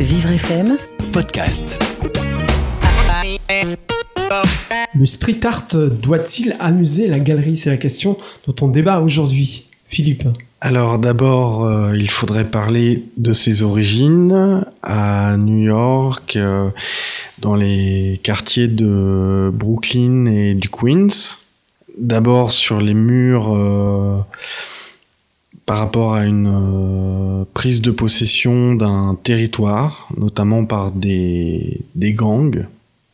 Vivre FM, podcast. Le street art doit-il amuser la galerie? C'est la question dont on débat aujourd'hui. Philippe. Alors d'abord, euh, il faudrait parler de ses origines à New York, euh, dans les quartiers de Brooklyn et du Queens. D'abord sur les murs euh, par rapport à une prise de possession d'un territoire, notamment par des, des gangs.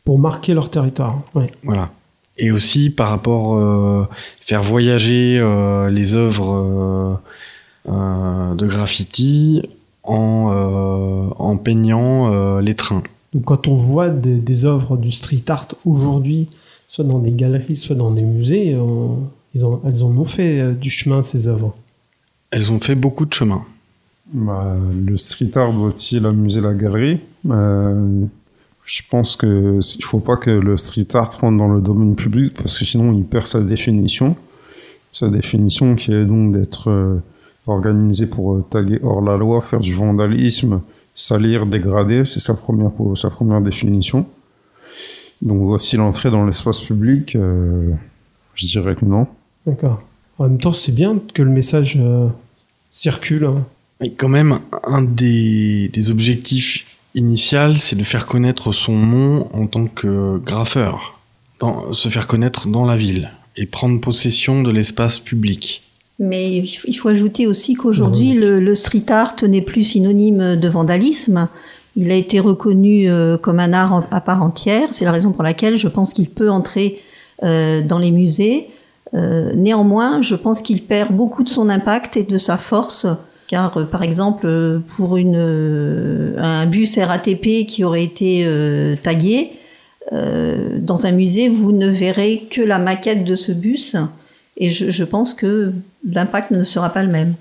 Pour marquer leur territoire, oui. Voilà et aussi par rapport euh, faire voyager euh, les œuvres euh, de graffiti en, en peignant les trains. Donc quand on voit des, des œuvres du street art aujourd'hui, soit dans des galeries, soit dans des musées, ils ont, elles en ont fait du chemin ces œuvres. Elles ont fait beaucoup de chemin. Bah, le street art doit-il amuser la galerie je pense que il faut pas que le street art rentre dans le domaine public parce que sinon il perd sa définition. Sa définition qui est donc d'être euh, organisé pour euh, taguer hors la loi, faire du vandalisme, salir, dégrader, c'est sa première sa première définition. Donc voici l'entrée dans l'espace public. Euh, je dirais que non. D'accord. En même temps, c'est bien que le message circule. Et quand même, un des, des objectifs initial, c'est de faire connaître son nom en tant que graffeur, se faire connaître dans la ville et prendre possession de l'espace public. Mais il faut ajouter aussi qu'aujourd'hui, le, street art n'est plus synonyme de vandalisme. Il a été reconnu euh, comme un art à part entière. C'est la raison pour laquelle je pense qu'il peut entrer euh, dans les musées. Euh, néanmoins, je pense qu'il perd beaucoup de son impact et de sa force car, euh, par exemple, euh, pour une, euh, un bus RATP qui aurait été tagué, dans un musée, vous ne verrez que la maquette de ce bus. Et je, pense que l'impact ne sera pas le même.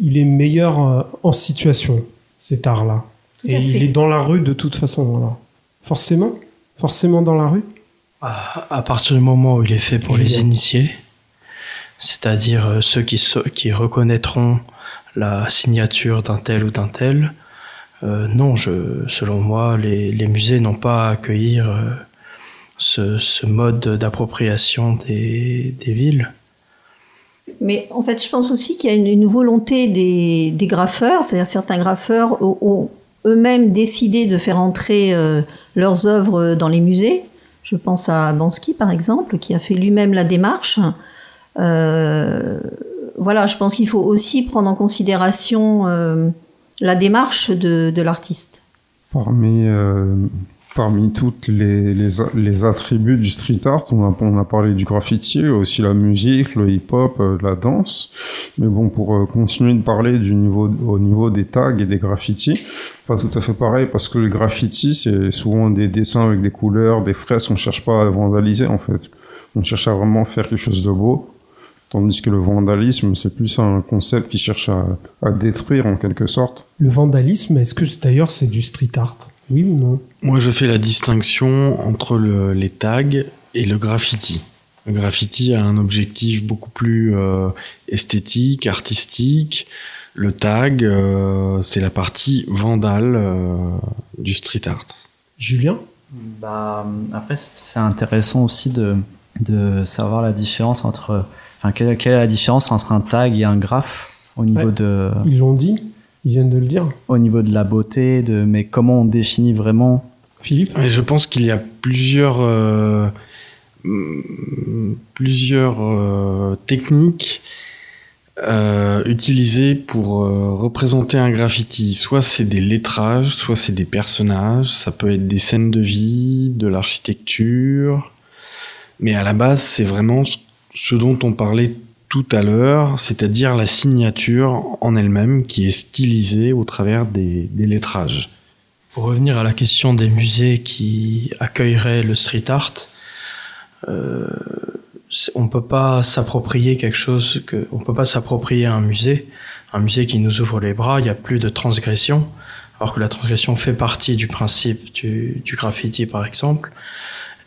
Il est meilleur en situation, cet art-là. Et il est dans la rue de toute façon. Forcément? Forcément dans la rue? À, partir du moment où il est fait pour les initiés, c'est-à-dire ceux qui, reconnaîtront la signature d'un tel ou d'un tel. Euh, non, selon moi, les, musées n'ont pas à accueillir euh, ce, mode d'appropriation des, villes. Mais en fait, je pense aussi qu'il y a une, volonté des, graffeurs, c'est-à-dire certains graffeurs ont, eux-mêmes décidé de faire entrer euh, leurs œuvres dans les musées. Je pense à Bansky, par exemple, qui a fait lui-même la démarche voilà, je pense qu'il faut aussi prendre en considération euh, la démarche de, l'artiste. Parmi, euh, parmi toutes les, les, attributs du street art, on a, on a parlé du graffiti, aussi la musique, le hip-hop, euh, la danse. Mais bon, pour continuer de parler du niveau, au niveau des tags et des graffitis, pas tout à fait pareil parce que le graffiti, c'est souvent des dessins avec des couleurs, des fresques. On cherche pas à vandaliser en fait. On cherche à vraiment faire quelque chose de beau Tandis que le vandalisme, c'est plus un concept qui cherche à, détruire en quelque sorte. Le vandalisme, est-ce que d'ailleurs c'est du street art? Oui ou non? Moi je fais la distinction entre les tags et le graffiti. Le graffiti a un objectif beaucoup plus euh, esthétique, artistique. Le tag, euh, c'est la partie vandale euh, du street art. Julien? Bah, Après, c'est intéressant aussi de, de savoir la différence entre quelle, est la différence entre un tag et un graphe au niveau de. Ils l'ont dit, ils viennent de le dire. Au niveau de la beauté, de mais comment on définit vraiment. Philippe Je pense qu'il y a plusieurs euh, plusieurs euh, techniques euh, utilisées pour représenter un graffiti. Soit c'est des lettrages, soit c'est des personnages. Ça peut être des scènes de vie, de l'architecture. Mais à la base, c'est vraiment ce dont on parlait tout à l'heure, c'est-à-dire la signature en elle-même qui est stylisée au travers des, lettrages. Pour revenir à la question des musées qui accueilleraient le street art, euh, on peut pas s'approprier quelque chose on peut pas s'approprier un musée, un musée qui nous ouvre les bras, il n'y a plus de transgression, alors que la transgression fait partie du principe du graffiti par exemple.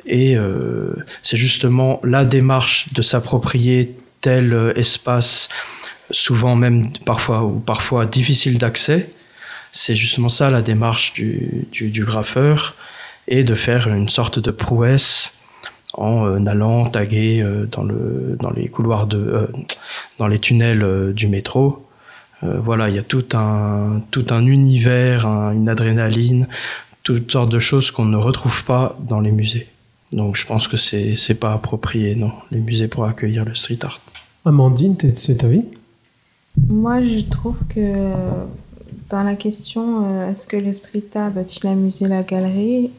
Et euh, c'est justement la démarche de s'approprier tel euh, espace, souvent même parfois ou parfois difficile d'accès, c'est justement ça la démarche du, du, graffeur, et de faire une sorte de prouesse en euh, allant taguer dans, le, dans les couloirs de, dans les tunnels du métro. voilà, il y a tout un, tout un univers, une adrénaline, toutes sortes de choses qu'on ne retrouve pas dans les musées. Donc je pense que c'est c'est pas approprié, non, les musées pour accueillir le street art. Amandine, c'est ta vie? Moi, je trouve que dans la question euh, est-ce que le street art doit-il amuser la galerie?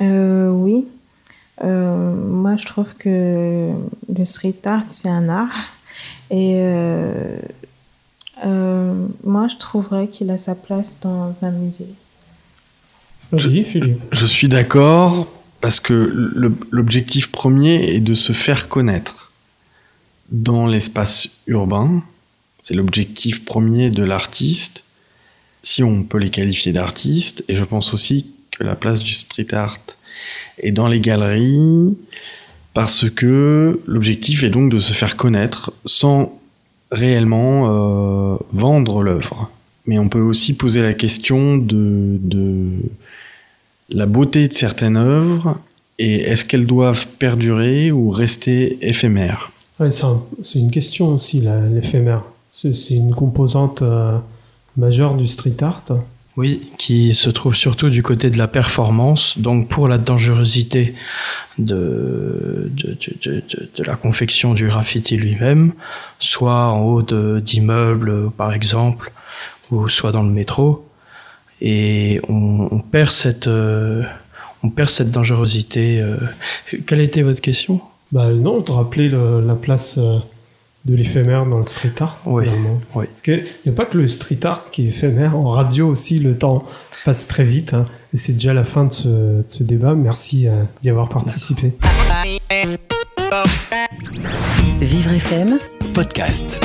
Euh, Oui. Euh, moi, je trouve que le street art, c'est un art. Et moi, je trouverais qu'il a sa place dans un musée. Vas-y, Philippe. Je suis d'accord parce que l'objectif premier est de se faire connaître dans l'espace urbain. C'est l'objectif premier de l'artiste, si on peut les qualifier d'artistes. Et je pense aussi que la place du street art est dans les galeries, parce que l'objectif est donc de se faire connaître sans réellement euh, vendre l'œuvre. Mais on peut aussi poser la question de, de la beauté de certaines œuvres et est-ce qu'elles doivent perdurer ou rester éphémères? C'est une question aussi, l'éphémère. C'est une composante euh, majeure du street art. Oui, qui se trouve surtout du côté de la performance, donc pour la dangerosité de, de, de, de la confection du graffiti lui-même, soit en haut d'immeubles par exemple, ou soit dans le métro, et on, perd cette euh, on perd cette dangerosité. Euh. Quelle était votre question? Bah non, de rappeler la place euh, de l'éphémère dans le street art. Oui. oui. Parce qu'il n'y a pas que le street art qui est éphémère. En radio aussi, le temps passe très vite. Hein. et c'est déjà la fin de ce, de ce débat. Merci d'y avoir participé. Vivre FM podcast.